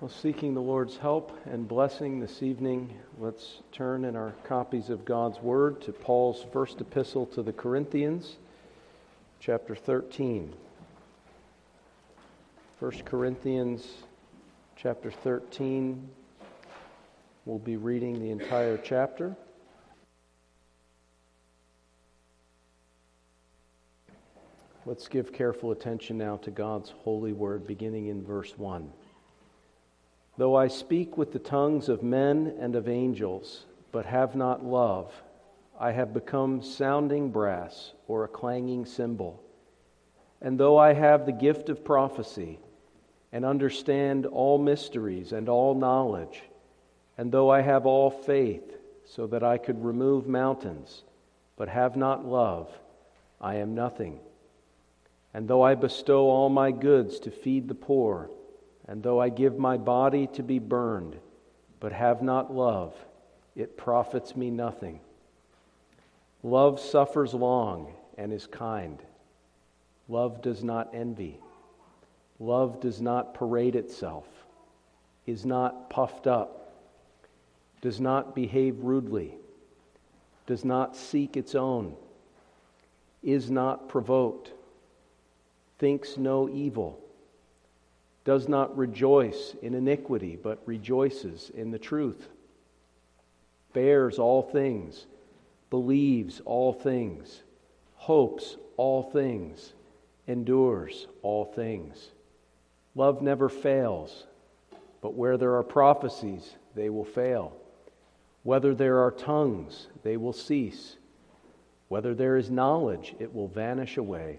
Well, seeking the Lord's help and blessing this evening, let's turn in our copies of God's Word to Paul's first epistle to the Corinthians, chapter 13. 1 Corinthians, chapter 13. We'll be reading the entire chapter. Let's give careful attention now to God's holy word, beginning in verse 1. Though I speak with the tongues of men and of angels, but have not love, I have become sounding brass or a clanging cymbal. And though I have the gift of prophecy and understand all mysteries and all knowledge, and though I have all faith so that I could remove mountains, but have not love, I am nothing. And though I bestow all my goods to feed the poor, and though I give my body to be burned, but have not love, it profits me nothing. Love suffers long and is kind. Love does not envy. Love does not parade itself, is not puffed up, does not behave rudely, does not seek its own, is not provoked, thinks no evil does not rejoice in iniquity, but rejoices in the truth, bears all things, believes all things, hopes all things, endures all things. Love never fails, but where there are prophecies, they will fail. Whether there are tongues, they will cease. Whether there is knowledge, it will vanish away.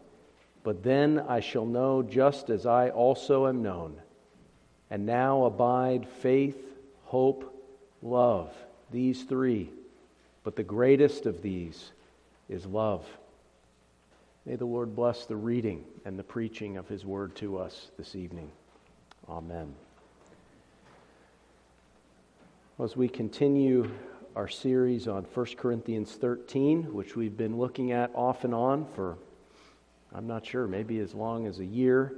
but then I shall know just as I also am known. And now abide faith, hope, love, these three. But the greatest of these is love. May the Lord bless the reading and the preaching of his word to us this evening. Amen. As we continue our series on 1 Corinthians 13, which we've been looking at off and on for I'm not sure, maybe as long as a year.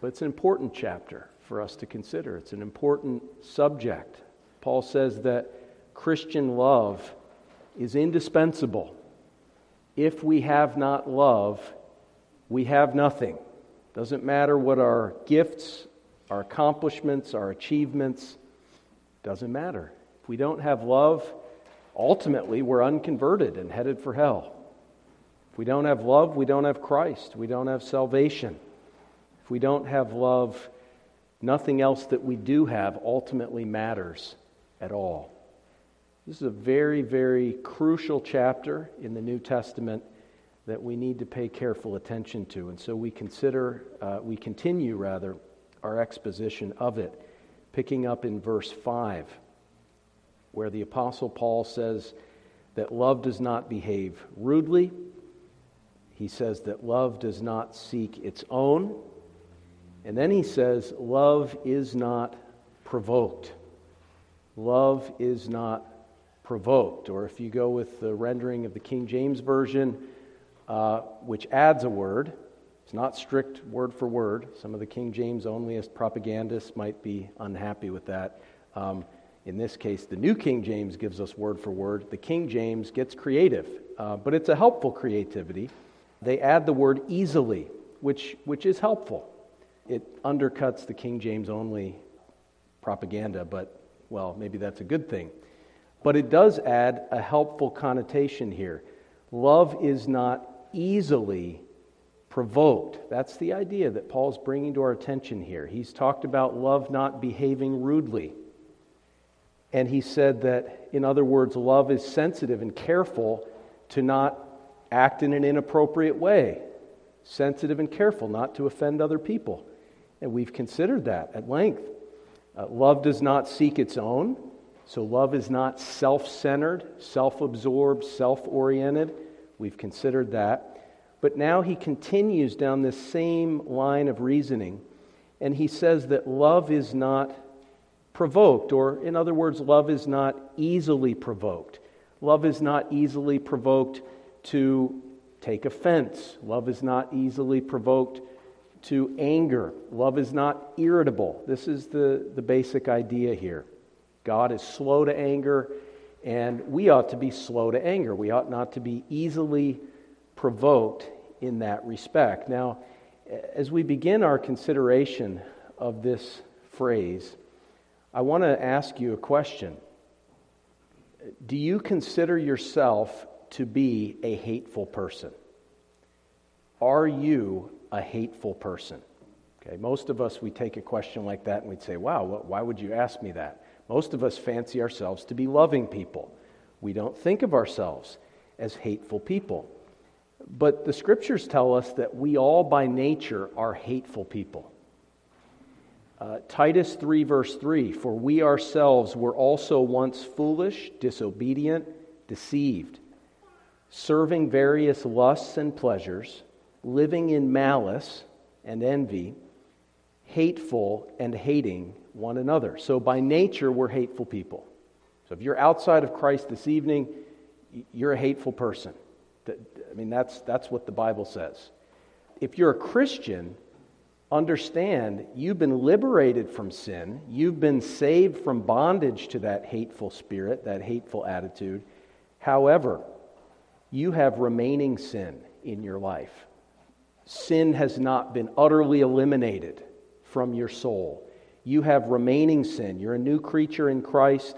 But it's an important chapter for us to consider. It's an important subject. Paul says that Christian love is indispensable. If we have not love, we have nothing. Doesn't matter what our gifts, our accomplishments, our achievements, doesn't matter. If we don't have love, ultimately we're unconverted and headed for hell. If we don't have love, we don't have Christ. We don't have salvation. If we don't have love, nothing else that we do have ultimately matters at all. This is a very, very crucial chapter in the New Testament that we need to pay careful attention to. And so we consider, uh, we continue rather, our exposition of it, picking up in verse 5, where the Apostle Paul says that love does not behave rudely he says that love does not seek its own. And then he says, love is not provoked. Love is not provoked. Or if you go with the rendering of the King James Version, uh, which adds a word, it's not strict word for word. Some of the King James onlyist propagandists might be unhappy with that. Um, in this case, the New King James gives us word for word. The King James gets creative, uh, but it's a helpful creativity they add the word easily, which, which is helpful. It undercuts the King James only propaganda, but, well, maybe that's a good thing. But it does add a helpful connotation here. Love is not easily provoked. That's the idea that Paul's bringing to our attention here. He's talked about love not behaving rudely. And he said that, in other words, love is sensitive and careful to not act in an inappropriate way, sensitive and careful not to offend other people. And we've considered that at length. Uh, love does not seek its own, so love is not self centered, self absorbed, self oriented. We've considered that. But now he continues down this same line of reasoning, and he says that love is not provoked, or in other words, love is not easily provoked. Love is not easily provoked to take offense. Love is not easily provoked to anger. Love is not irritable. This is the, the basic idea here. God is slow to anger, and we ought to be slow to anger. We ought not to be easily provoked in that respect. Now, as we begin our consideration of this phrase, I want to ask you a question. Do you consider yourself to be a hateful person? Are you a hateful person? Okay, most of us, we take a question like that and we'd say, wow, why would you ask me that? Most of us fancy ourselves to be loving people. We don't think of ourselves as hateful people. But the scriptures tell us that we all by nature are hateful people. Uh, Titus 3, verse 3 For we ourselves were also once foolish, disobedient, deceived, serving various lusts and pleasures living in malice and envy, hateful and hating one another. So, by nature, we're hateful people. So, if you're outside of Christ this evening, you're a hateful person. I mean, that's, that's what the Bible says. If you're a Christian, understand you've been liberated from sin, you've been saved from bondage to that hateful spirit, that hateful attitude. However, you have remaining sin in your life sin has not been utterly eliminated from your soul. You have remaining sin. You're a new creature in Christ,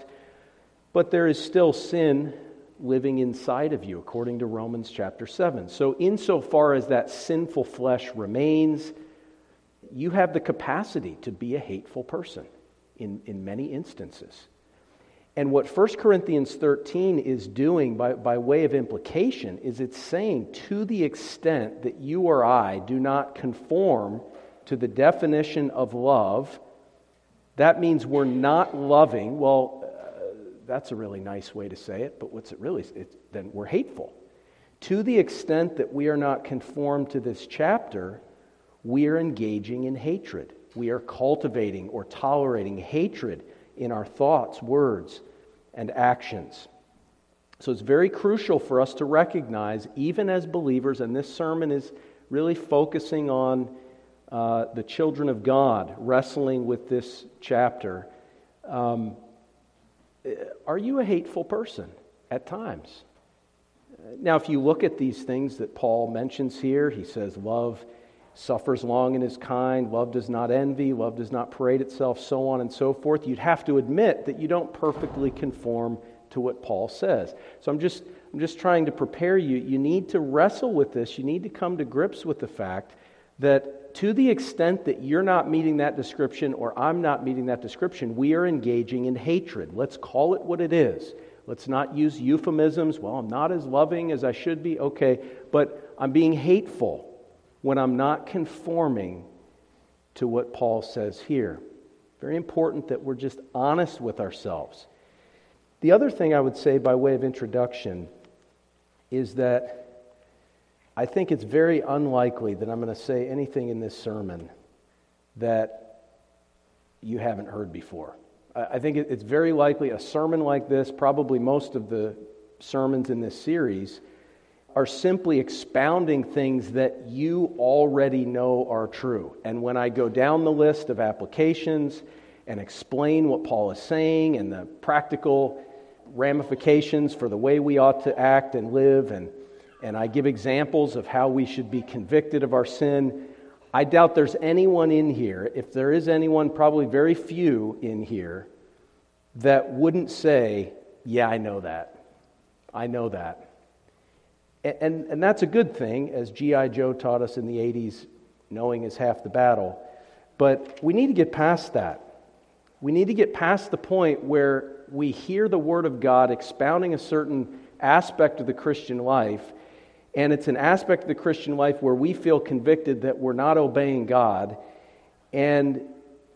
but there is still sin living inside of you, according to Romans chapter 7. So, insofar as that sinful flesh remains, you have the capacity to be a hateful person in, in many instances. And what 1 Corinthians 13 is doing by, by way of implication is it's saying to the extent that you or I do not conform to the definition of love, that means we're not loving. Well, uh, that's a really nice way to say it, but what's it really? It's, then we're hateful. To the extent that we are not conformed to this chapter, we are engaging in hatred. We are cultivating or tolerating hatred in our thoughts, words, and actions. So it's very crucial for us to recognize, even as believers, and this sermon is really focusing on uh, the children of God wrestling with this chapter. Um, are you a hateful person at times? Now, if you look at these things that Paul mentions here, he says, Love suffers long and is kind, love does not envy, love does not parade itself, so on and so forth, you'd have to admit that you don't perfectly conform to what Paul says. So I'm just, I'm just trying to prepare you. You need to wrestle with this. You need to come to grips with the fact that to the extent that you're not meeting that description or I'm not meeting that description, we are engaging in hatred. Let's call it what it is. Let's not use euphemisms. Well, I'm not as loving as I should be. Okay, but I'm being hateful when I'm not conforming to what Paul says here. Very important that we're just honest with ourselves. The other thing I would say by way of introduction is that I think it's very unlikely that I'm going to say anything in this sermon that you haven't heard before. I think it's very likely a sermon like this, probably most of the sermons in this series, are simply expounding things that you already know are true. And when I go down the list of applications and explain what Paul is saying and the practical ramifications for the way we ought to act and live, and, and I give examples of how we should be convicted of our sin, I doubt there's anyone in here, if there is anyone, probably very few in here, that wouldn't say, Yeah, I know that. I know that. And, and that's a good thing, as G.I. Joe taught us in the 80s knowing is half the battle. But we need to get past that. We need to get past the point where we hear the Word of God expounding a certain aspect of the Christian life, and it's an aspect of the Christian life where we feel convicted that we're not obeying God. And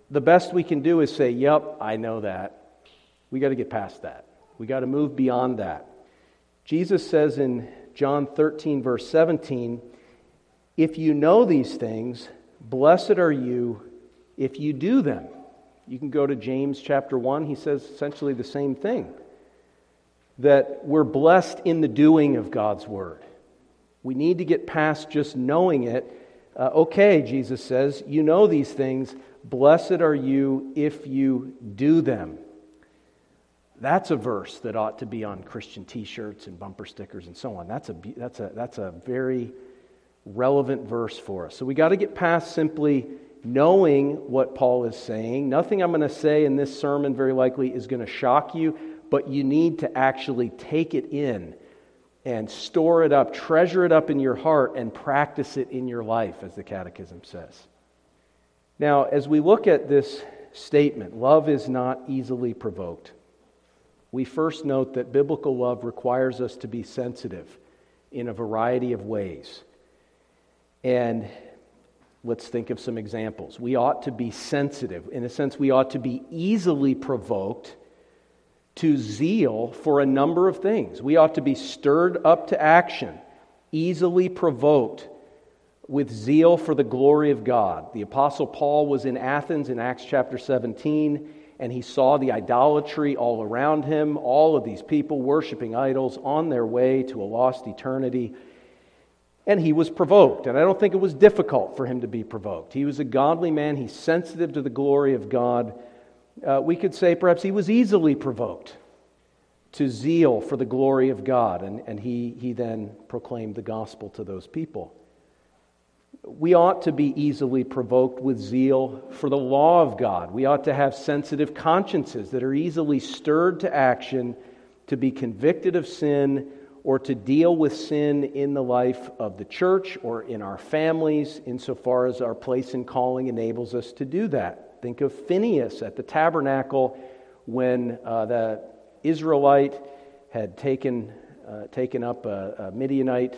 the best we can do is say, Yep, I know that. We got to get past that. We got to move beyond that. Jesus says in John 13, verse 17, If you know these things, blessed are you if you do them. You can go to James chapter 1. He says essentially the same thing that we're blessed in the doing of God's word. We need to get past just knowing it. Uh, okay, Jesus says, you know these things. Blessed are you if you do them. That's a verse that ought to be on Christian t shirts and bumper stickers and so on. That's a, that's a, that's a very relevant verse for us. So we got to get past simply knowing what Paul is saying. Nothing I'm going to say in this sermon very likely is going to shock you, but you need to actually take it in and store it up, treasure it up in your heart, and practice it in your life, as the Catechism says. Now, as we look at this statement, love is not easily provoked we first note that biblical love requires us to be sensitive in a variety of ways. And let's think of some examples. We ought to be sensitive. In a sense, we ought to be easily provoked to zeal for a number of things. We ought to be stirred up to action, easily provoked with zeal for the glory of God. The Apostle Paul was in Athens in Acts chapter 17 and he saw the idolatry all around him, all of these people worshiping idols on their way to a lost eternity. And he was provoked. And I don't think it was difficult for him to be provoked. He was a godly man, he's sensitive to the glory of God. Uh, we could say perhaps he was easily provoked to zeal for the glory of God, and, and he, he then proclaimed the gospel to those people we ought to be easily provoked with zeal for the law of God. We ought to have sensitive consciences that are easily stirred to action to be convicted of sin or to deal with sin in the life of the church or in our families, insofar as our place and calling enables us to do that. Think of Phineas at the tabernacle when uh, the Israelite had taken, uh, taken up a, a Midianite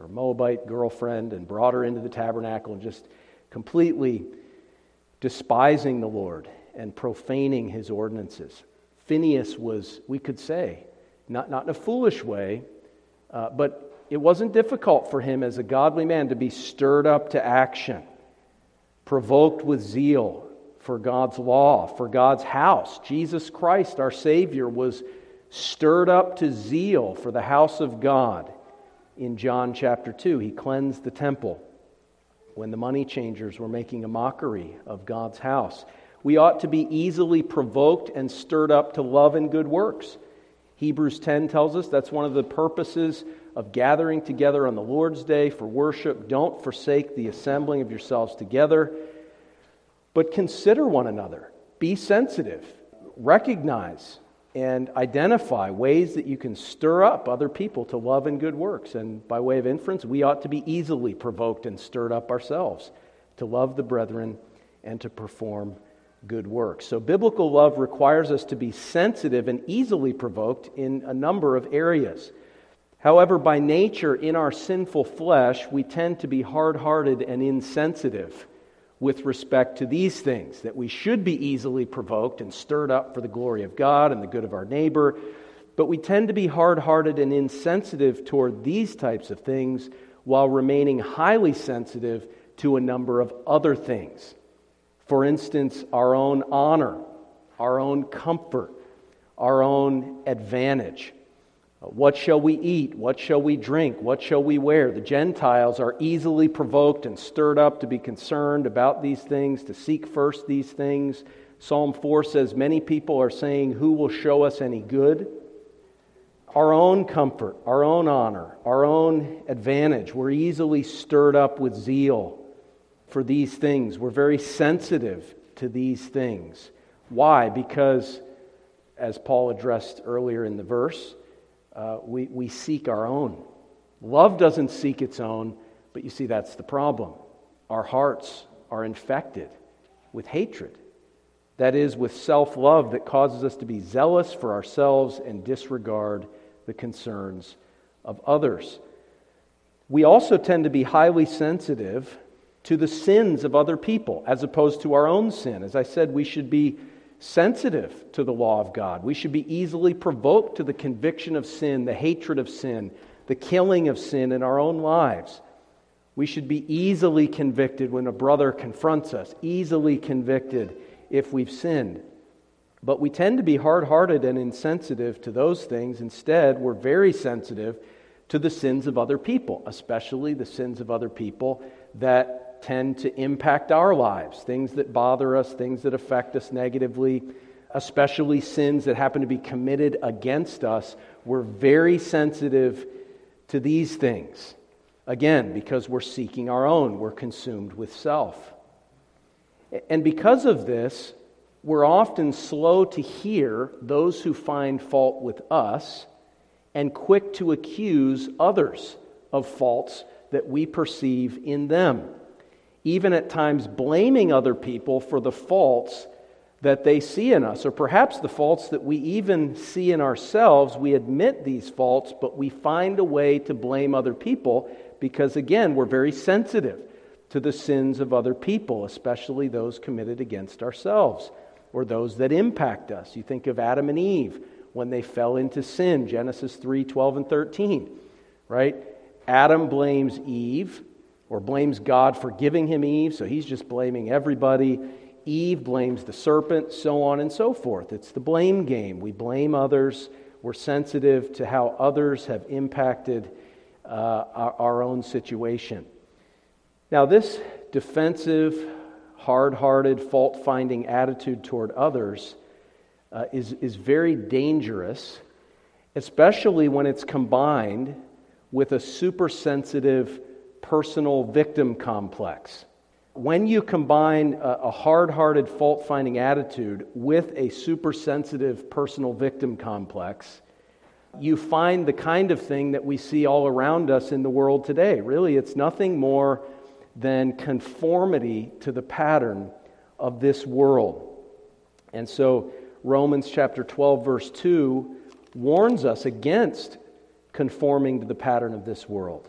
or Moabite girlfriend and brought her into the tabernacle and just completely despising the Lord and profaning his ordinances. Phineas was, we could say, not, not in a foolish way, uh, but it wasn't difficult for him as a godly man to be stirred up to action, provoked with zeal for God's law, for God's house. Jesus Christ, our Savior, was stirred up to zeal for the house of God in John chapter 2. He cleansed the temple when the money changers were making a mockery of God's house. We ought to be easily provoked and stirred up to love and good works. Hebrews 10 tells us that's one of the purposes of gathering together on the Lord's day for worship. Don't forsake the assembling of yourselves together, but consider one another. Be sensitive. Recognize and identify ways that you can stir up other people to love and good works. And by way of inference, we ought to be easily provoked and stirred up ourselves to love the brethren and to perform good works. So, biblical love requires us to be sensitive and easily provoked in a number of areas. However, by nature, in our sinful flesh, we tend to be hard hearted and insensitive with respect to these things, that we should be easily provoked and stirred up for the glory of God and the good of our neighbor. But we tend to be hard hearted and insensitive toward these types of things while remaining highly sensitive to a number of other things. For instance, our own honor, our own comfort, our own advantage. What shall we eat? What shall we drink? What shall we wear? The Gentiles are easily provoked and stirred up to be concerned about these things, to seek first these things. Psalm 4 says, Many people are saying, Who will show us any good? Our own comfort, our own honor, our own advantage. We're easily stirred up with zeal for these things. We're very sensitive to these things. Why? Because, as Paul addressed earlier in the verse, uh, we, we seek our own. Love doesn't seek its own, but you see, that's the problem. Our hearts are infected with hatred. That is, with self love that causes us to be zealous for ourselves and disregard the concerns of others. We also tend to be highly sensitive to the sins of other people as opposed to our own sin. As I said, we should be sensitive to the law of God. We should be easily provoked to the conviction of sin, the hatred of sin, the killing of sin in our own lives. We should be easily convicted when a brother confronts us, easily convicted if we've sinned. But we tend to be hard hearted and insensitive to those things. Instead, we're very sensitive to the sins of other people, especially the sins of other people that tend to impact our lives, things that bother us, things that affect us negatively, especially sins that happen to be committed against us. We're very sensitive to these things. Again, because we're seeking our own, we're consumed with self. And because of this, we're often slow to hear those who find fault with us and quick to accuse others of faults that we perceive in them, even at times blaming other people for the faults that they see in us, or perhaps the faults that we even see in ourselves. We admit these faults, but we find a way to blame other people because, again, we're very sensitive to the sins of other people, especially those committed against ourselves or those that impact us. You think of Adam and Eve when they fell into sin, Genesis 3 12 and 13, right? Adam blames Eve or blames God for giving him Eve, so he's just blaming everybody. Eve blames the serpent, so on and so forth. It's the blame game. We blame others. We're sensitive to how others have impacted uh, our, our own situation. Now, this defensive, hard hearted, fault finding attitude toward others uh, is, is very dangerous, especially when it's combined with a supersensitive personal victim complex. When you combine a, hard hearted, fault finding attitude with a super sensitive personal victim complex, you find the kind of thing that we see all around us in the world today. Really, it's nothing more than conformity to the pattern of this world. And so, Romans chapter 12, verse 2 warns us against conforming to the pattern of this world.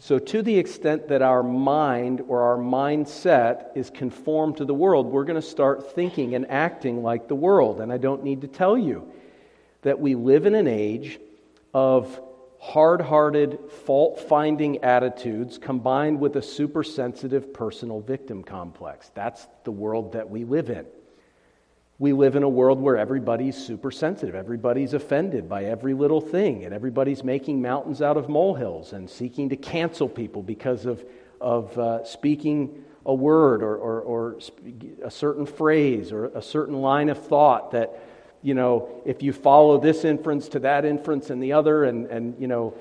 So, to the extent that our mind or our mindset is conformed to the world, we're going to start thinking and acting like the world. And I don't need to tell you that we live in an age of hard hearted, fault finding attitudes combined with a supersensitive personal victim complex. That's the world that we live in. We live in a world where everybody's super sensitive. Everybody's offended by every little thing, and everybody's making mountains out of molehills and seeking to cancel people because of, of uh, speaking a word or, or, or a certain phrase or a certain line of thought that, you know, if you follow this inference to that inference and the other, and, and you know,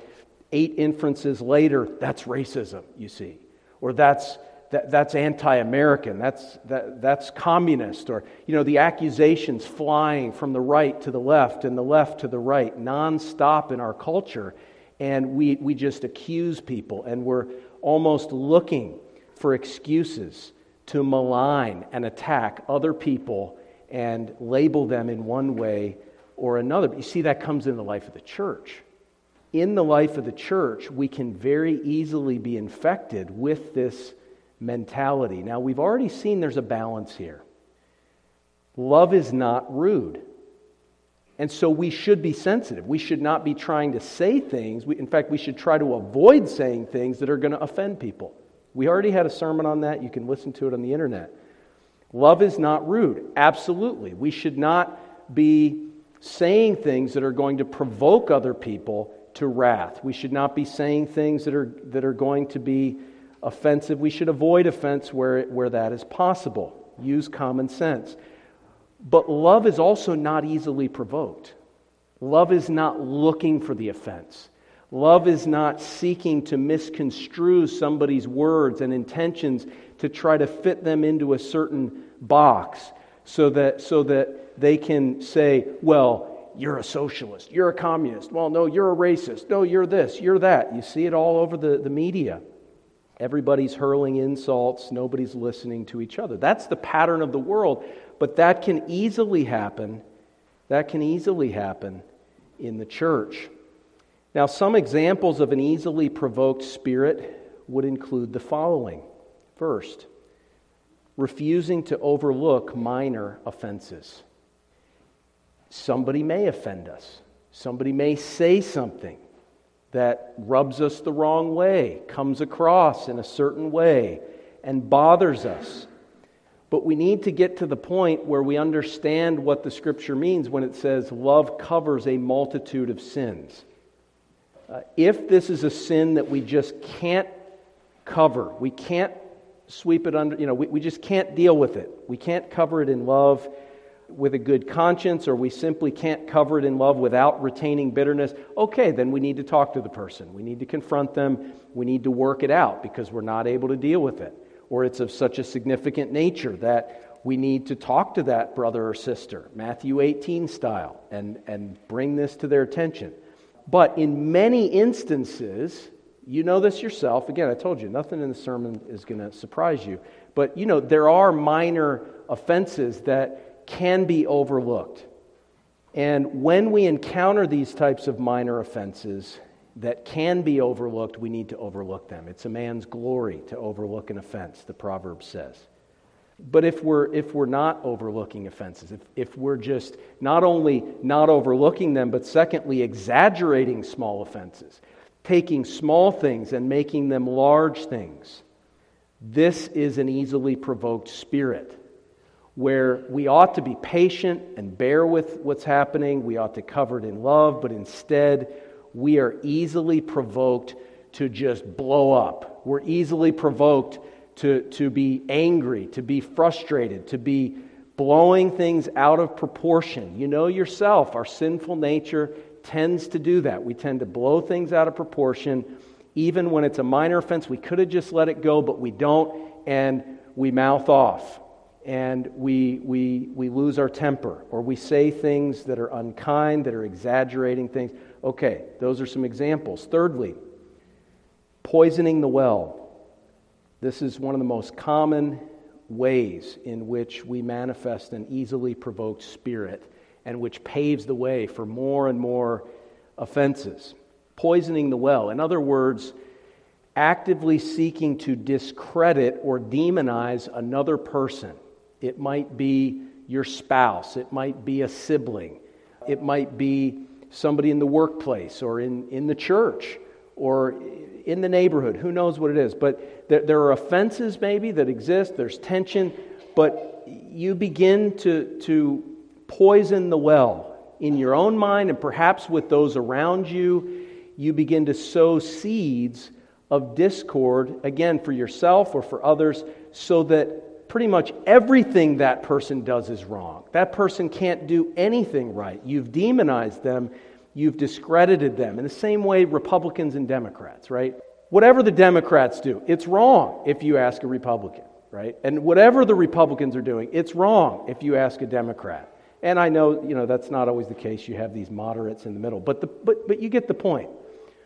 eight inferences later, that's racism, you see. Or that's that, that's anti-American, that's, that, that's communist, or, you know, the accusations flying from the right to the left and the left to the right, nonstop in our culture. And we, we just accuse people, and we're almost looking for excuses to malign and attack other people and label them in one way or another. But you see, that comes in the life of the church. In the life of the church, we can very easily be infected with this mentality. Now, we've already seen there's a balance here. Love is not rude. And so we should be sensitive. We should not be trying to say things. We, in fact, we should try to avoid saying things that are going to offend people. We already had a sermon on that. You can listen to it on the internet. Love is not rude. Absolutely. We should not be saying things that are going to provoke other people to wrath. We should not be saying things that are, that are going to be offensive. We should avoid offense where, where that is possible. Use common sense. But love is also not easily provoked. Love is not looking for the offense. Love is not seeking to misconstrue somebody's words and intentions to try to fit them into a certain box. so that, so that they can say, well, you're a socialist, you're a communist, well, no, you're a racist, no, you're this, you're that. You see it all over the, the media. Everybody's hurling insults, nobody's listening to each other. That's the pattern of the world, but that can easily happen. That can easily happen in the church. Now, some examples of an easily provoked spirit would include the following. First, refusing to overlook minor offenses. Somebody may offend us, somebody may say something that rubs us the wrong way, comes across in a certain way, and bothers us. But we need to get to the point where we understand what the scripture means when it says love covers a multitude of sins. Uh, if this is a sin that we just can't cover, we can't sweep it under, you know, we, we just can't deal with it. We can't cover it in love with a good conscience, or we simply can't cover it in love without retaining bitterness. Okay, then we need to talk to the person. We need to confront them. We need to work it out because we're not able to deal with it. Or it's of such a significant nature that we need to talk to that brother or sister, Matthew 18 style, and, and bring this to their attention. But in many instances, you know this yourself. Again, I told you, nothing in the sermon is going to surprise you. But, you know, there are minor offenses that can be overlooked. And when we encounter these types of minor offenses that can be overlooked, we need to overlook them. It's a man's glory to overlook an offense, the proverb says. But if we're, if we're not overlooking offenses, if, if we're just not only not overlooking them, but secondly, exaggerating small offenses, taking small things and making them large things, this is an easily provoked spirit where we ought to be patient and bear with what's happening. We ought to cover it in love, but instead, we are easily provoked to just blow up. We're easily provoked to, to be angry, to be frustrated, to be blowing things out of proportion. You know yourself, our sinful nature tends to do that. We tend to blow things out of proportion, even when it's a minor offense. We could have just let it go, but we don't, and we mouth off. And we, we, we lose our temper, or we say things that are unkind, that are exaggerating things. Okay, those are some examples. Thirdly, poisoning the well. This is one of the most common ways in which we manifest an easily provoked spirit and which paves the way for more and more offenses. Poisoning the well. In other words, actively seeking to discredit or demonize another person. It might be your spouse, it might be a sibling, it might be somebody in the workplace or in, in the church or in the neighborhood. Who knows what it is? But there, there are offenses maybe that exist, there's tension, but you begin to, to poison the well in your own mind and perhaps with those around you. You begin to sow seeds of discord, again, for yourself or for others, so that pretty much everything that person does is wrong. That person can't do anything right. You've demonized them you've discredited them. In the same way, Republicans and Democrats, right? Whatever the Democrats do, it's wrong if you ask a Republican, right? And whatever the Republicans are doing, it's wrong if you ask a Democrat. And I know, you know, that's not always the case. You have these moderates in the middle. But, the, but, but you get the point.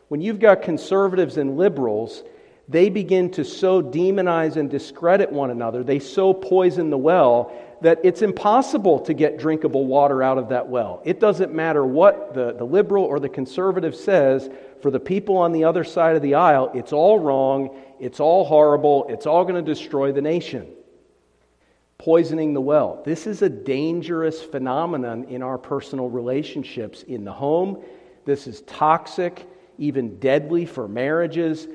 When you've got conservatives and liberals, they begin to so demonize and discredit one another. They so poison the well that it's impossible to get drinkable water out of that well. It doesn't matter what the, the liberal or the conservative says, for the people on the other side of the aisle, it's all wrong, it's all horrible, it's all going to destroy the nation. Poisoning the well. This is a dangerous phenomenon in our personal relationships in the home. This is toxic, even deadly for marriages.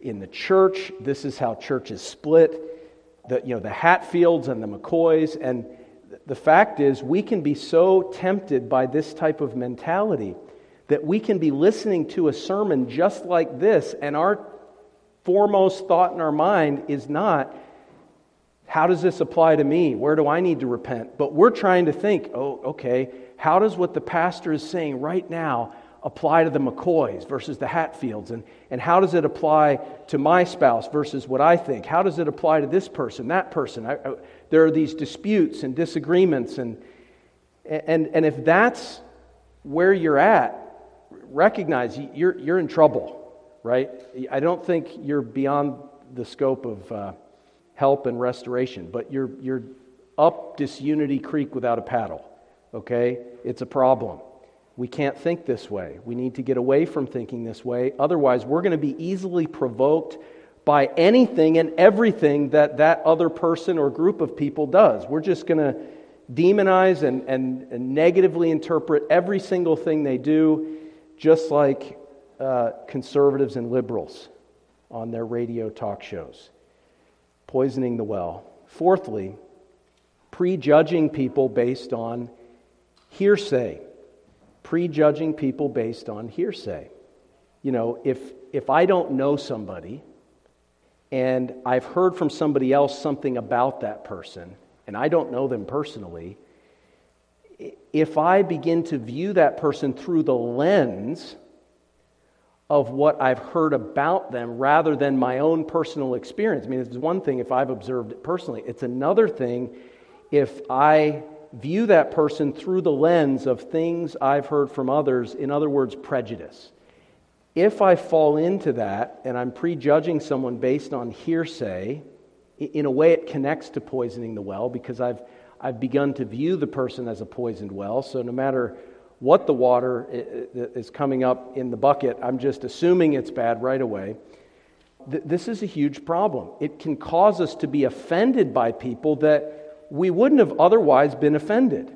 In the church, this is how churches split the, you know, the Hatfields and the McCoys. And the fact is, we can be so tempted by this type of mentality that we can be listening to a sermon just like this, and our foremost thought in our mind is not, how does this apply to me? Where do I need to repent? But we're trying to think, oh, okay, how does what the pastor is saying right now apply to the McCoys versus the Hatfields? And, and how does it apply to my spouse versus what I think? How does it apply to this person, that person? I, I, there are these disputes and disagreements. And, and, and if that's where you're at, recognize you're, you're in trouble, right? I don't think you're beyond the scope of uh, help and restoration, but you're, you're up Disunity Creek without a paddle, okay? It's a problem. We can't think this way. We need to get away from thinking this way. Otherwise, we're going to be easily provoked by anything and everything that that other person or group of people does. We're just going to demonize and, and, and, negatively interpret every single thing they do, just like uh, conservatives and liberals on their radio talk shows, poisoning the well. Fourthly, prejudging people based on hearsay. Prejudging people based on hearsay. You know, if, if I don't know somebody and I've heard from somebody else something about that person, and I don't know them personally, if I begin to view that person through the lens of what I've heard about them rather than my own personal experience. I mean, it's one thing if I've observed it personally, it's another thing if I view that person through the lens of things I've heard from others, in other words, prejudice. If I fall into that and I'm prejudging someone based on hearsay, in a way it connects to poisoning the well because I've, I've begun to view the person as a poisoned well. So no matter what the water is coming up in the bucket, I'm just assuming it's bad right away. This is a huge problem. It can cause us to be offended by people that we wouldn't have otherwise been offended.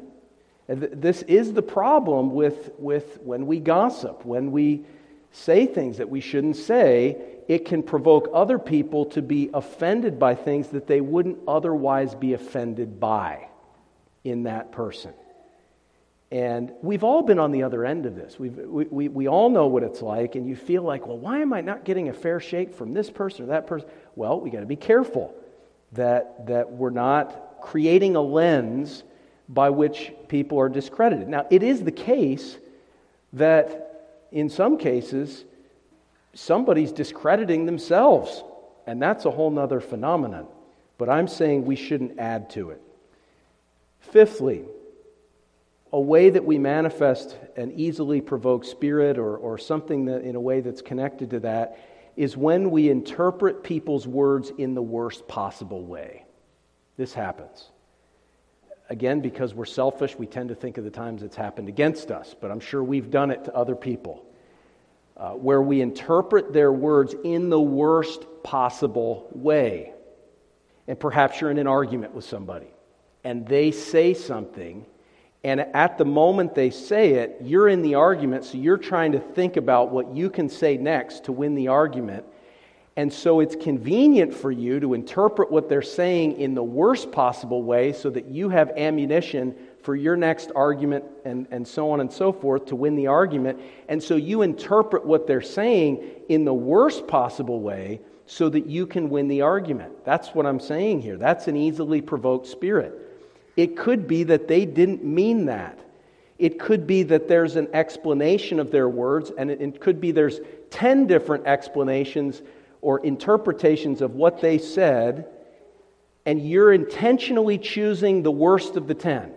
This is the problem with, with when we gossip, when we say things that we shouldn't say, it can provoke other people to be offended by things that they wouldn't otherwise be offended by in that person. And we've all been on the other end of this. We've, we, we, we all know what it's like, and you feel like, well, why am I not getting a fair shake from this person or that person? Well, we got to be careful that, that we're not creating a lens by which people are discredited. Now, it is the case that in some cases, somebody's discrediting themselves, and that's a whole other phenomenon. But I'm saying we shouldn't add to it. Fifthly, a way that we manifest an easily provoked spirit or, or something that in a way that's connected to that is when we interpret people's words in the worst possible way. This happens. Again, because we're selfish, we tend to think of the times it's happened against us, but I'm sure we've done it to other people. Uh, where we interpret their words in the worst possible way. And perhaps you're in an argument with somebody, and they say something, and at the moment they say it, you're in the argument, so you're trying to think about what you can say next to win the argument. And so it's convenient for you to interpret what they're saying in the worst possible way so that you have ammunition for your next argument and, and so on and so forth to win the argument. And so you interpret what they're saying in the worst possible way so that you can win the argument. That's what I'm saying here. That's an easily provoked spirit. It could be that they didn't mean that. It could be that there's an explanation of their words, and it, it could be there's 10 different explanations or interpretations of what they said, and you're intentionally choosing the worst of the ten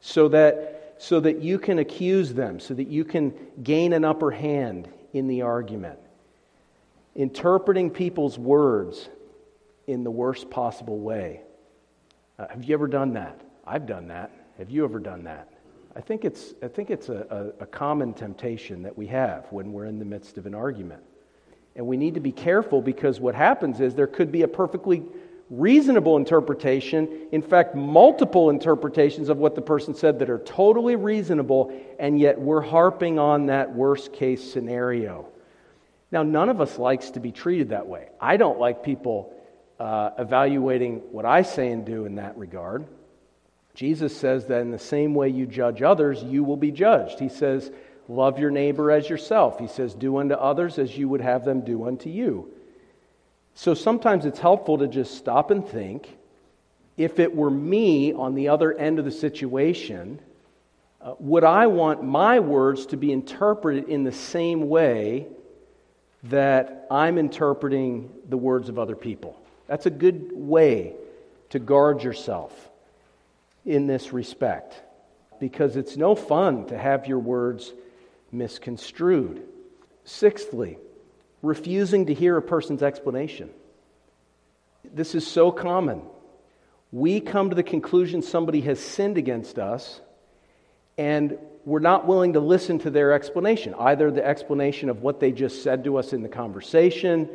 so that, so that you can accuse them, so that you can gain an upper hand in the argument. Interpreting people's words in the worst possible way. Uh, have you ever done that? I've done that. Have you ever done that? I think it's, I think it's a, a, a common temptation that we have when we're in the midst of an argument. And we need to be careful because what happens is there could be a perfectly reasonable interpretation, in fact, multiple interpretations of what the person said that are totally reasonable, and yet we're harping on that worst case scenario. Now, none of us likes to be treated that way. I don't like people uh, evaluating what I say and do in that regard. Jesus says that in the same way you judge others, you will be judged. He says, Love your neighbor as yourself. He says, Do unto others as you would have them do unto you. So sometimes it's helpful to just stop and think if it were me on the other end of the situation, Uh, would I want my words to be interpreted in the same way that I'm interpreting the words of other people? That's a good way to guard yourself in this respect because it's no fun to have your words misconstrued. Sixthly, refusing to hear a person's explanation. This is so common. We come to the conclusion somebody has sinned against us, and we're not willing to listen to their explanation, either the explanation of what they just said to us in the conversation,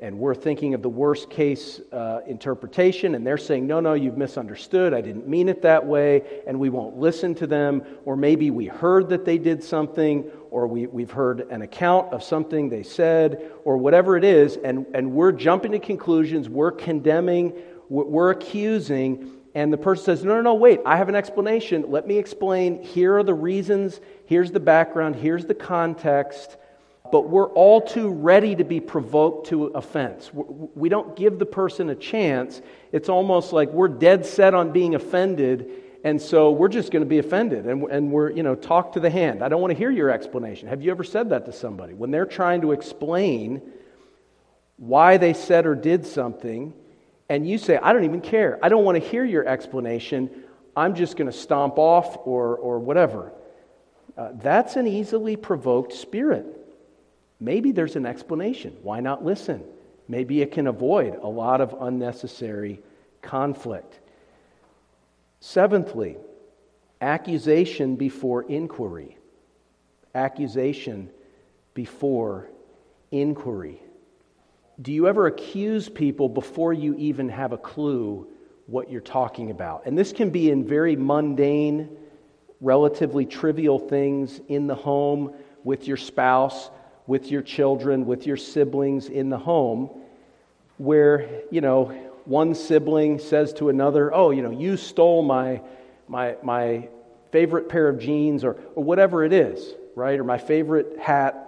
and we're thinking of the worst case uh, interpretation, and they're saying, No, no, you've misunderstood. I didn't mean it that way, and we won't listen to them. Or maybe we heard that they did something, or we, we've heard an account of something they said, or whatever it is, and, and we're jumping to conclusions, we're condemning, we're, we're accusing, and the person says, No, no, no, wait, I have an explanation. Let me explain. Here are the reasons, here's the background, here's the context but we're all too ready to be provoked to offense. We don't give the person a chance. It's almost like we're dead set on being offended, and so we're just going to be offended. And, and we're, you know, talk to the hand. I don't want to hear your explanation. Have you ever said that to somebody? When they're trying to explain why they said or did something, and you say, I don't even care. I don't want to hear your explanation. I'm just going to stomp off or, or whatever. Uh, that's an easily provoked spirit. Maybe there's an explanation. Why not listen? Maybe it can avoid a lot of unnecessary conflict. Seventhly, accusation before inquiry. Accusation before inquiry. Do you ever accuse people before you even have a clue what you're talking about? And this can be in very mundane, relatively trivial things in the home with your spouse with your children, with your siblings in the home, where, you know, one sibling says to another, Oh, you know, you stole my, my, my favorite pair of jeans, or, or whatever it is, right? Or my favorite hat.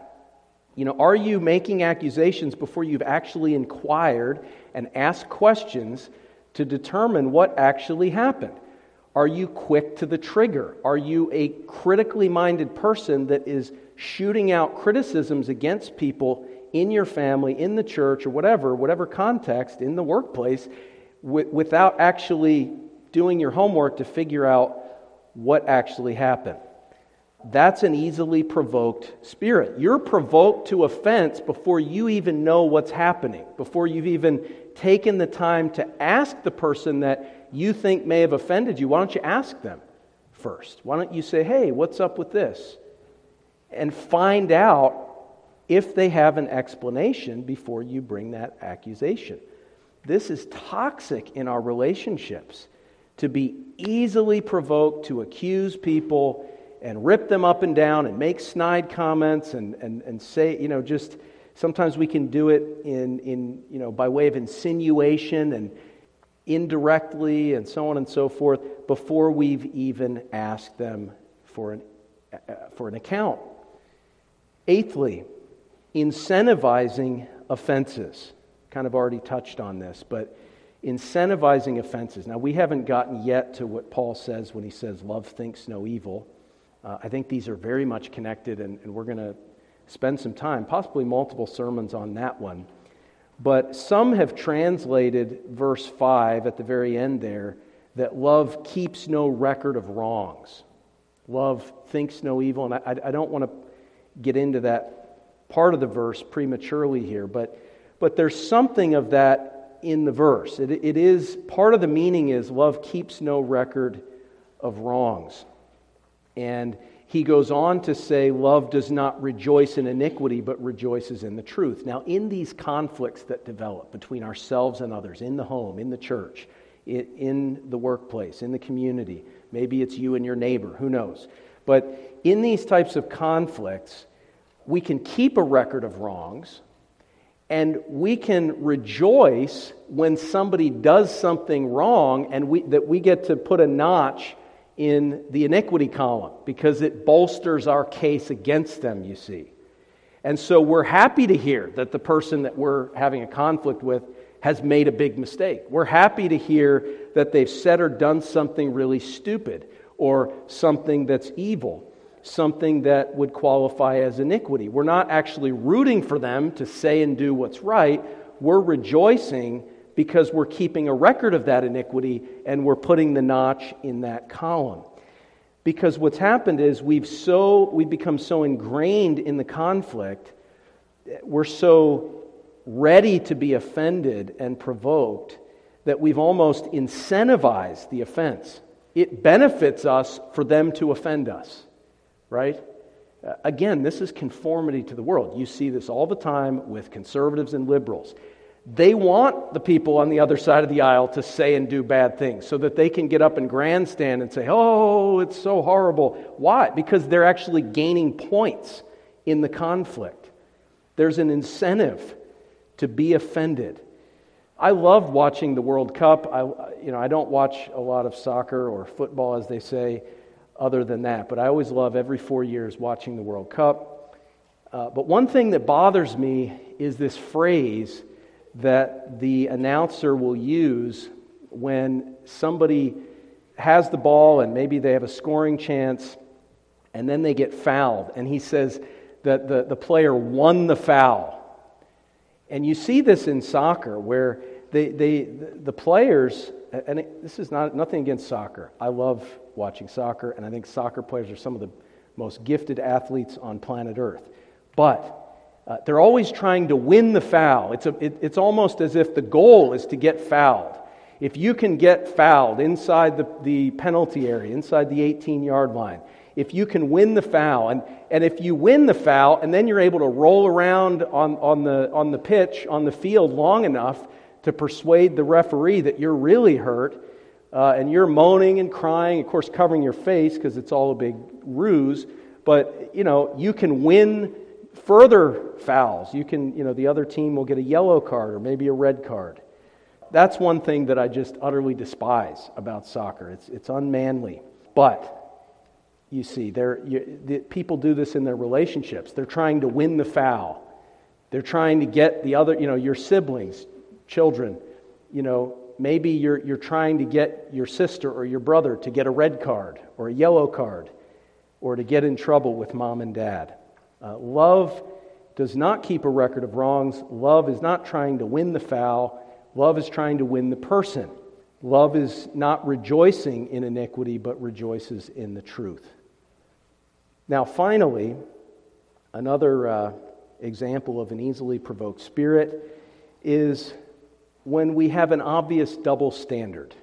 You know, are you making accusations before you've actually inquired and asked questions to determine what actually happened? Are you quick to the trigger? Are you a critically minded person that is shooting out criticisms against people in your family, in the church, or whatever, whatever context, in the workplace, without actually doing your homework to figure out what actually happened. That's an easily provoked spirit. You're provoked to offense before you even know what's happening, before you've even taken the time to ask the person that you think may have offended you. Why don't you ask them first? Why don't you say, hey, what's up with this? And find out if they have an explanation before you bring that accusation. This is toxic in our relationships to be easily provoked to accuse people and rip them up and down and make snide comments and, and, and say, you know, just sometimes we can do it in, in, you know, by way of insinuation and indirectly and so on and so forth before we've even asked them for an, uh, for an account Eighthly, incentivizing offenses. Kind of already touched on this, but incentivizing offenses. Now, we haven't gotten yet to what Paul says when he says, Love thinks no evil. Uh, I think these are very much connected, and, and we're going to spend some time, possibly multiple sermons on that one. But some have translated verse 5 at the very end there that love keeps no record of wrongs. Love thinks no evil. And I, I don't want to get into that part of the verse prematurely here, but, but there's something of that in the verse. It, it is part of the meaning is love keeps no record of wrongs. And he goes on to say, Love does not rejoice in iniquity, but rejoices in the truth. Now, in these conflicts that develop between ourselves and others, in the home, in the church, in the workplace, in the community, maybe it's you and your neighbor, who knows? But in these types of conflicts, we can keep a record of wrongs and we can rejoice when somebody does something wrong and we, that we get to put a notch in the iniquity column because it bolsters our case against them, you see. And so we're happy to hear that the person that we're having a conflict with has made a big mistake. We're happy to hear that they've said or done something really stupid or something that's evil, something that would qualify as iniquity. We're not actually rooting for them to say and do what's right. We're rejoicing because we're keeping a record of that iniquity and we're putting the notch in that column. Because what's happened is we've so we've become so ingrained in the conflict, we're so ready to be offended and provoked that we've almost incentivized the offense. It benefits us for them to offend us, right? Again, this is conformity to the world. You see this all the time with conservatives and liberals. They want the people on the other side of the aisle to say and do bad things so that they can get up and grandstand and say, oh, it's so horrible. Why? Because they're actually gaining points in the conflict. There's an incentive to be offended. I love watching the World Cup. I, you know, I don't watch a lot of soccer or football, as they say, other than that, but I always love every four years watching the World Cup. Uh, but one thing that bothers me is this phrase that the announcer will use when somebody has the ball and maybe they have a scoring chance and then they get fouled. And he says that the, the player won the foul. And you see this in soccer where they, they, the players, and this is not, nothing against soccer. I love watching soccer, and I think soccer players are some of the most gifted athletes on planet Earth. But uh, they're always trying to win the foul. It's, a, it, it's almost as if the goal is to get fouled. If you can get fouled inside the, the penalty area, inside the 18 yard line, if you can win the foul, and, and if you win the foul, and then you're able to roll around on, on, the, on the pitch, on the field long enough to persuade the referee that you're really hurt, uh, and you're moaning and crying, of course, covering your face because it's all a big ruse, but, you know, you can win further fouls. You can, you know, the other team will get a yellow card or maybe a red card. That's one thing that I just utterly despise about soccer. It's, it's unmanly. But, you see, you, the, people do this in their relationships. They're trying to win the foul. They're trying to get the other, you know, your siblings, children, you know, maybe you're, you're trying to get your sister or your brother to get a red card or a yellow card or to get in trouble with mom and dad. Uh, love does not keep a record of wrongs. Love is not trying to win the foul. Love is trying to win the person. Love is not rejoicing in iniquity, but rejoices in the truth. Now, finally, another uh, example of an easily provoked spirit is when we have an obvious double standard.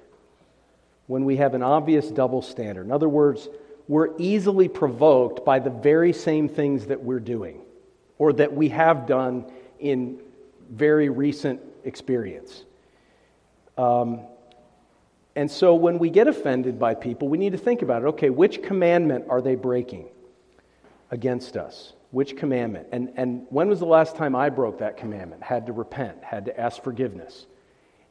When we have an obvious double standard. In other words, we're easily provoked by the very same things that we're doing or that we have done in very recent experience. Um, and so when we get offended by people, we need to think about it. Okay, which commandment are they breaking against us? Which commandment? And, and when was the last time I broke that commandment? Had to repent, had to ask forgiveness.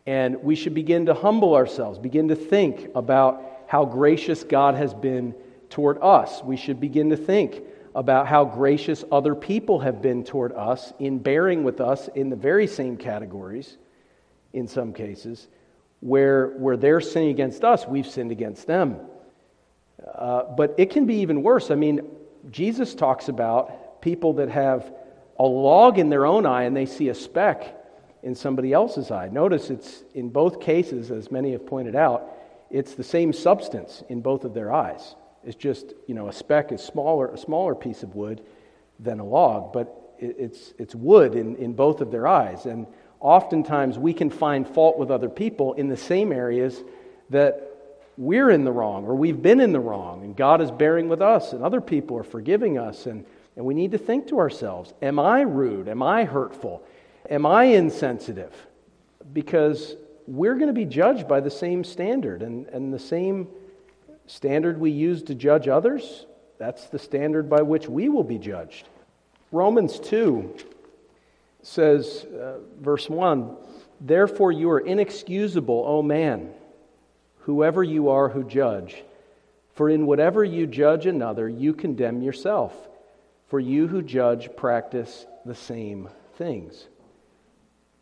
And we should begin to humble ourselves, begin to think about how gracious God has been toward us. We should begin to think about how gracious other people have been toward us in bearing with us in the very same categories, in some cases, where, where they're sinning against us, we've sinned against them. Uh, but it can be even worse. I mean, Jesus talks about people that have a log in their own eye and they see a speck in somebody else's eye. Notice it's in both cases, as many have pointed out, it's the same substance in both of their eyes. It's just, you know, a speck is smaller, a smaller piece of wood than a log, but it's, it's wood in, in both of their eyes. And oftentimes we can find fault with other people in the same areas that we're in the wrong or we've been in the wrong, and God is bearing with us, and other people are forgiving us. And, and we need to think to ourselves Am I rude? Am I hurtful? Am I insensitive? Because we're going to be judged by the same standard and, and the same standard we use to judge others, that's the standard by which we will be judged. Romans 2 says, uh, verse 1 Therefore you are inexcusable, O man, whoever you are who judge. For in whatever you judge another, you condemn yourself. For you who judge practice the same things.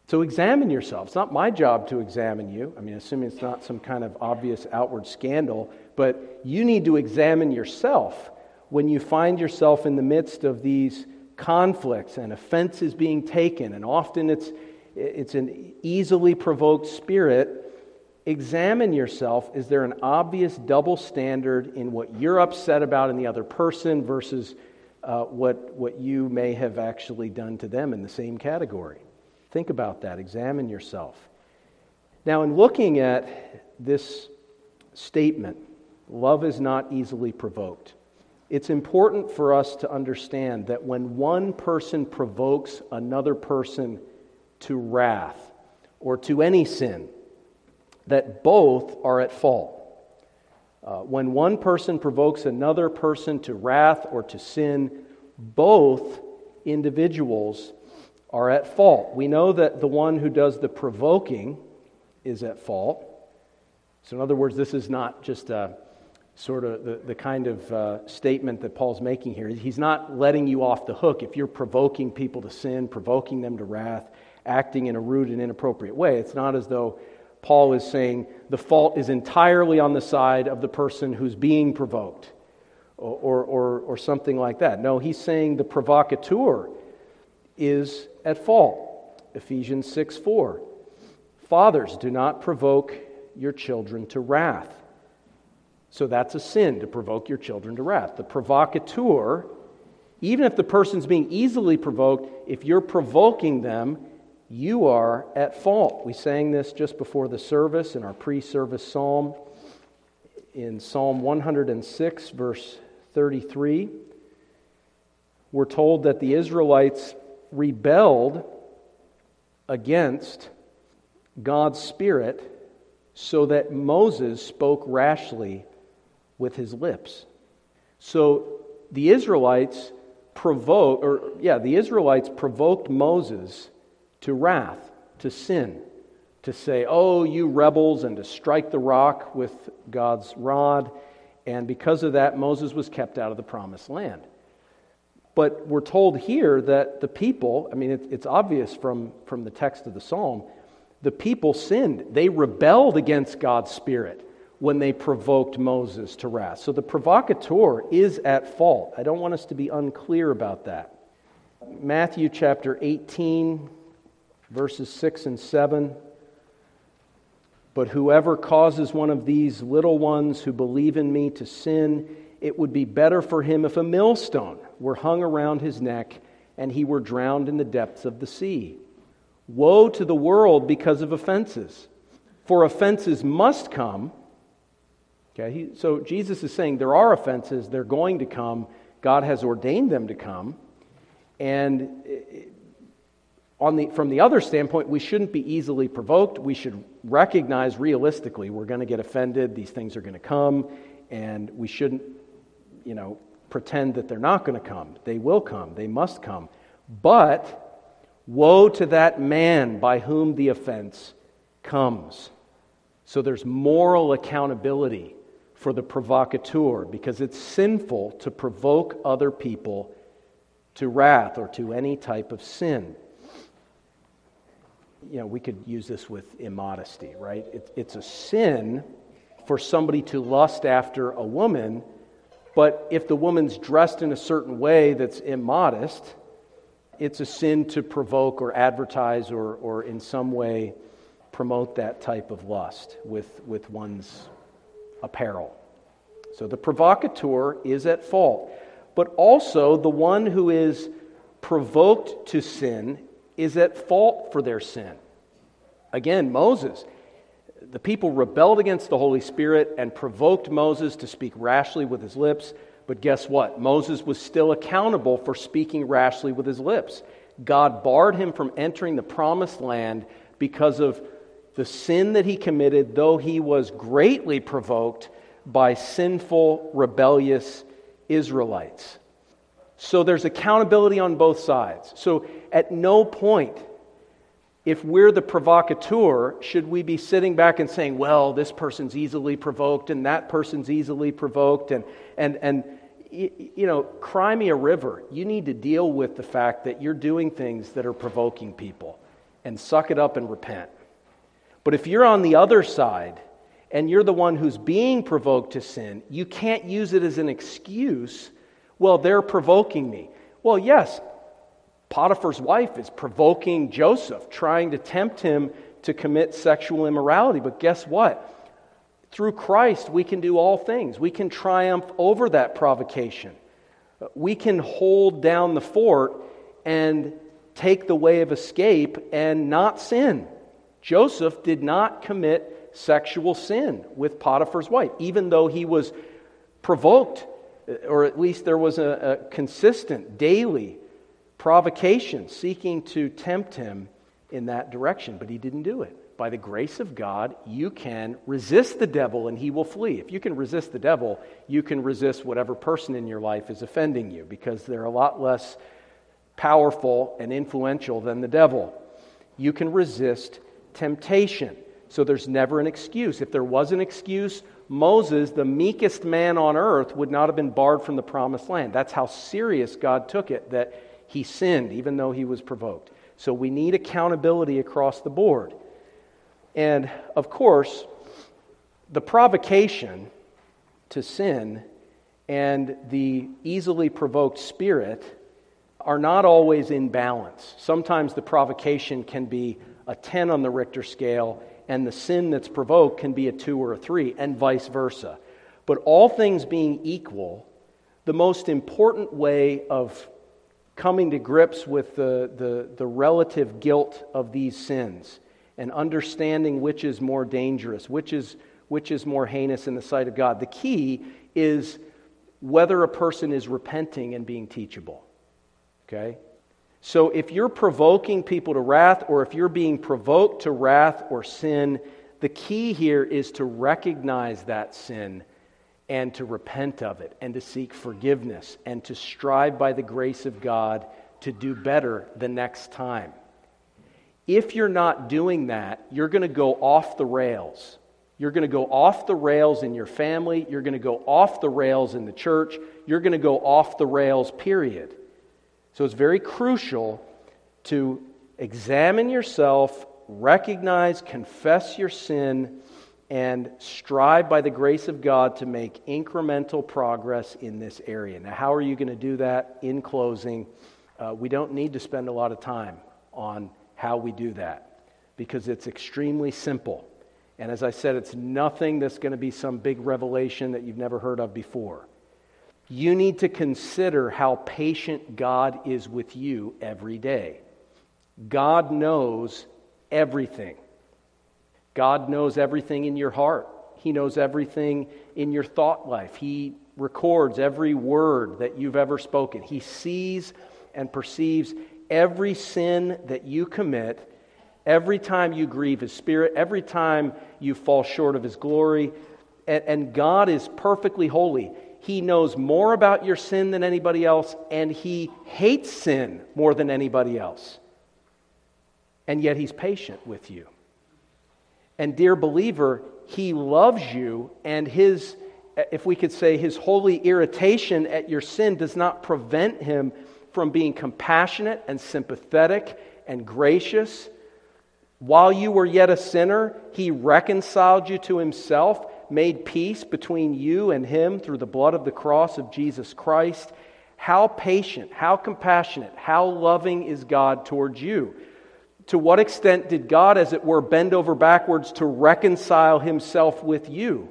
So examine yourself. It's not my job to examine you. I mean, assuming it's not some kind of obvious outward scandal, but you need to examine yourself when you find yourself in the midst of these conflicts and offenses being taken, and often it's, it's an easily provoked spirit. Examine yourself. Is there an obvious double standard in what you're upset about in the other person versus uh, what, what you may have actually done to them in the same category? Think about that. Examine yourself. Now, in looking at this statement, love is not easily provoked, it's important for us to understand that when one person provokes another person to wrath or to any sin, that both are at fault. Uh, when one person provokes another person to wrath or to sin, both individuals are at fault. We know that the one who does the provoking is at fault. So, in other words, this is not just a sort of the, the kind of uh, statement that Paul's making here. He's not letting you off the hook if you're provoking people to sin, provoking them to wrath, acting in a rude and inappropriate way. It's not as though Paul is saying the fault is entirely on the side of the person who's being provoked or, or, or, something like that. No, he's saying the provocateur is at fault. Ephesians 6 4. Fathers, do not provoke your children to wrath. So that's a sin to provoke your children to wrath. The provocateur, even if the person's being easily provoked, if you're provoking them, you are at fault. We sang this just before the service in our pre service psalm. In Psalm 106, verse 33, we're told that the Israelites rebelled against God's Spirit so that Moses spoke rashly with his lips. So the Israelites provoked, or yeah, the Israelites provoked Moses to wrath, to sin, to say, Oh, you rebels, and to strike the rock with God's rod. And because of that, Moses was kept out of the promised land. But we're told here that the people, I mean, it, it's obvious from, from the text of the psalm, the people sinned. They rebelled against God's Spirit when they provoked Moses to wrath. So the provocateur is at fault. I don't want us to be unclear about that. Matthew chapter 18, verses 6 and 7. But whoever causes one of these little ones who believe in me to sin, it would be better for him if a millstone were hung around his neck and he were drowned in the depths of the sea. Woe to the world because of offenses! For offenses must come. Okay, he, so Jesus is saying there are offenses, they're going to come. God has ordained them to come. And the, from the other standpoint, we shouldn't be easily provoked. We should recognize realistically we're going to get offended, these things are going to come, and we shouldn't, you know, pretend that they're not going to come. They will come, they must come. But woe to that man by whom the offense comes. So there's moral accountability for the provocateur because it's sinful to provoke other people to wrath or to any type of sin. You know, we could use this with immodesty, right? It, it's a sin for somebody to lust after a woman but if the woman's dressed in a certain way that's immodest, it's a sin to provoke or advertise or, or in some way promote that type of lust with, with one's apparel. So the provocateur is at fault. But also, the one who is provoked to sin is at fault for their sin. Again, Moses the people rebelled against the Holy Spirit and provoked Moses to speak rashly with his lips. But guess what? Moses was still accountable for speaking rashly with his lips. God barred him from entering the promised land because of the sin that he committed, though he was greatly provoked by sinful, rebellious Israelites. So there's accountability on both sides. So at no point if we're the provocateur, should we be sitting back and saying, well, this person's easily provoked and that person's easily provoked? And, and, and you know, cry me a river. You need to deal with the fact that you're doing things that are provoking people. and suck it up and repent. But if you're on the other side and you're the one who's being provoked to sin, you can't use it as an excuse. Well, they're provoking me. Well, yes, Potiphar's wife is provoking Joseph, trying to tempt him to commit sexual immorality. But guess what? Through Christ, we can do all things. We can triumph over that provocation. We can hold down the fort and take the way of escape and not sin. Joseph did not commit sexual sin with Potiphar's wife, even though he was provoked, or at least there was a, a consistent, daily provocation seeking to tempt him in that direction, but he didn't do it. By the grace of God, you can resist the devil and he will flee. If you can resist the devil, you can resist whatever person in your life is offending you because they're a lot less powerful and influential than the devil. You can resist temptation. So there's never an excuse. If there was an excuse, Moses, the meekest man on earth, would not have been barred from the promised land. That's how serious God took it that he sinned, even though he was provoked. So we need accountability across the board. And of course, the provocation to sin and the easily provoked spirit are not always in balance. Sometimes the provocation can be a 10 on the Richter scale, and the sin that's provoked can be a 2 or a 3, and vice versa. But all things being equal, the most important way of coming to grips with the, the, the relative guilt of these sins and understanding which is more dangerous, which is, which is more heinous in the sight of God. The key is whether a person is repenting and being teachable. Okay? So if you're provoking people to wrath or if you're being provoked to wrath or sin, the key here is to recognize that sin and to repent of it and to seek forgiveness and to strive by the grace of God to do better the next time. If you're not doing that, you're going to go off the rails. You're going to go off the rails in your family. You're going to go off the rails in the church. You're going to go off the rails, period. So it's very crucial to examine yourself, recognize, confess your sin, and strive by the grace of God to make incremental progress in this area. Now, how are you going to do that? In closing, uh, we don't need to spend a lot of time on how we do that because it's extremely simple. And as I said, it's nothing that's going to be some big revelation that you've never heard of before. You need to consider how patient God is with you every day. God knows everything. God knows everything in your heart. He knows everything in your thought life. He records every word that you've ever spoken. He sees and perceives every sin that you commit, every time you grieve His Spirit, every time you fall short of His glory. And, God is perfectly holy. He knows more about your sin than anybody else, and He hates sin more than anybody else. And yet He's patient with you. And, dear believer, He loves you, and His, if we could say, His holy irritation at your sin does not prevent Him from being compassionate and sympathetic and gracious. While you were yet a sinner, He reconciled you to Himself, made peace between you and Him through the blood of the cross of Jesus Christ. How patient, how compassionate, how loving is God towards you? To what extent did God, as it were, bend over backwards to reconcile himself with you?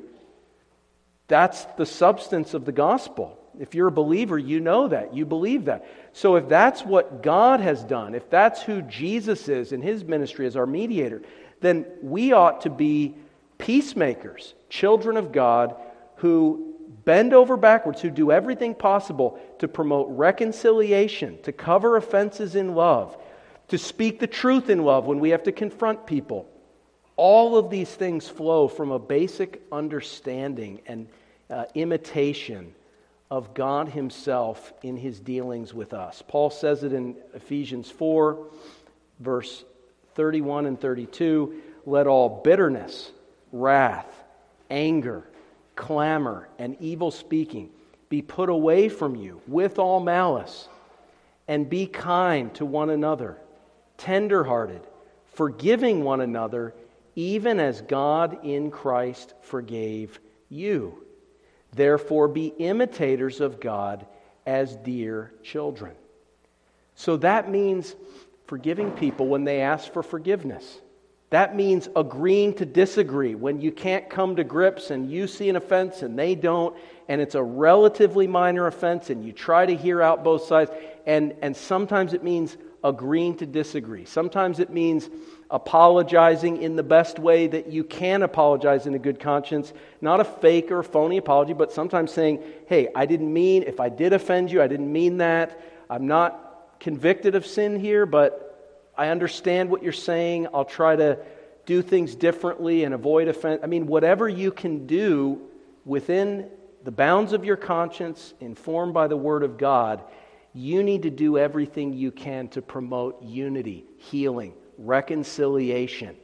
That's the substance of the gospel. If you're a believer, you know that. You believe that. So, if that's what God has done, if that's who Jesus is in his ministry as our mediator, then we ought to be peacemakers, children of God who bend over backwards, who do everything possible to promote reconciliation, to cover offenses in love, to speak the truth in love when we have to confront people. All of these things flow from a basic understanding and uh, imitation of God Himself in His dealings with us. Paul says it in Ephesians 4, verse 31 and 32 let all bitterness, wrath, anger, clamor, and evil speaking be put away from you with all malice, and be kind to one another tenderhearted, forgiving one another, even as God in Christ forgave you. Therefore, be imitators of God as dear children. So that means forgiving people when they ask for forgiveness. That means agreeing to disagree when you can't come to grips and you see an offense and they don't, and it's a relatively minor offense, and you try to hear out both sides. And, and sometimes it means agreeing to disagree. Sometimes it means apologizing in the best way that you can apologize in a good conscience. Not a fake or phony apology, but sometimes saying, hey, I didn't mean, if I did offend you, I didn't mean that. I'm not convicted of sin here, but I understand what you're saying. I'll try to do things differently and avoid offense. I mean, whatever you can do within the bounds of your conscience, informed by the Word of God, you need to do everything you can to promote unity, healing, reconciliation,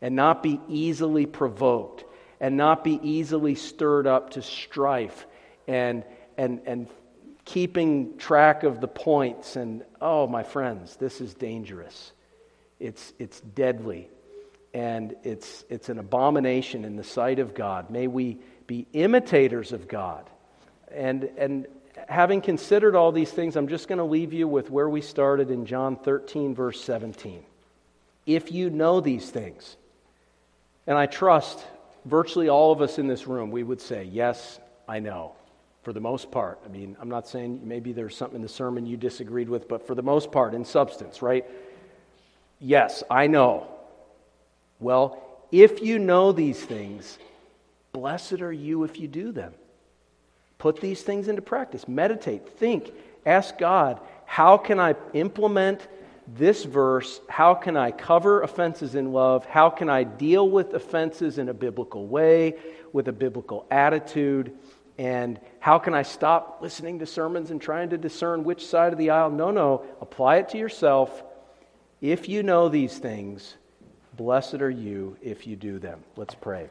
and not be easily provoked, and not be easily stirred up to strife and, and, and keeping track of the points. And oh, my friends, this is dangerous. It's, it's deadly. And it's, it's an abomination in the sight of God. May we be imitators of God. And, and having considered all these things, I'm just going to leave you with where we started in John 13, verse 17. If you know these things, and I trust virtually all of us in this room, we would say, Yes, I know, for the most part. I mean, I'm not saying maybe there's something in the sermon you disagreed with, but for the most part, in substance, right? Yes, I know. Well, if you know these things, blessed are you if you do them. Put these things into practice. Meditate, think, ask God, how can I implement this verse? How can I cover offenses in love? How can I deal with offenses in a biblical way, with a biblical attitude? And how can I stop listening to sermons and trying to discern which side of the aisle? No, no. Apply it to yourself. If you know these things, blessed are you if you do them. Let's pray.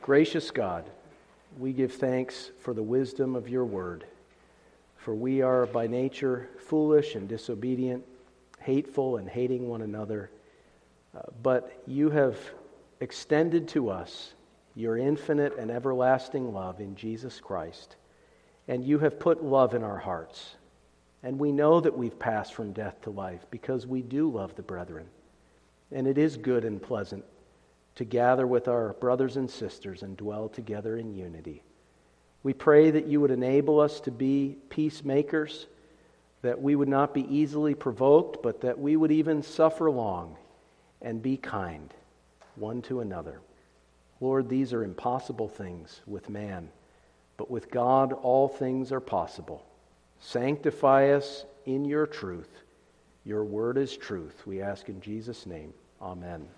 Gracious God, we give thanks for the wisdom of your word. For we are by nature foolish and disobedient, hateful and hating one another. Uh, but you have extended to us your infinite and everlasting love in Jesus Christ. And you have put love in our hearts. And we know that we've passed from death to life because we do love the brethren. And it is good and pleasant to gather with our brothers and sisters and dwell together in unity. We pray that you would enable us to be peacemakers, that we would not be easily provoked, but that we would even suffer long and be kind one to another. Lord, these are impossible things with man, but with God all things are possible. Sanctify us in your truth. Your word is truth. We ask in Jesus' name. Amen.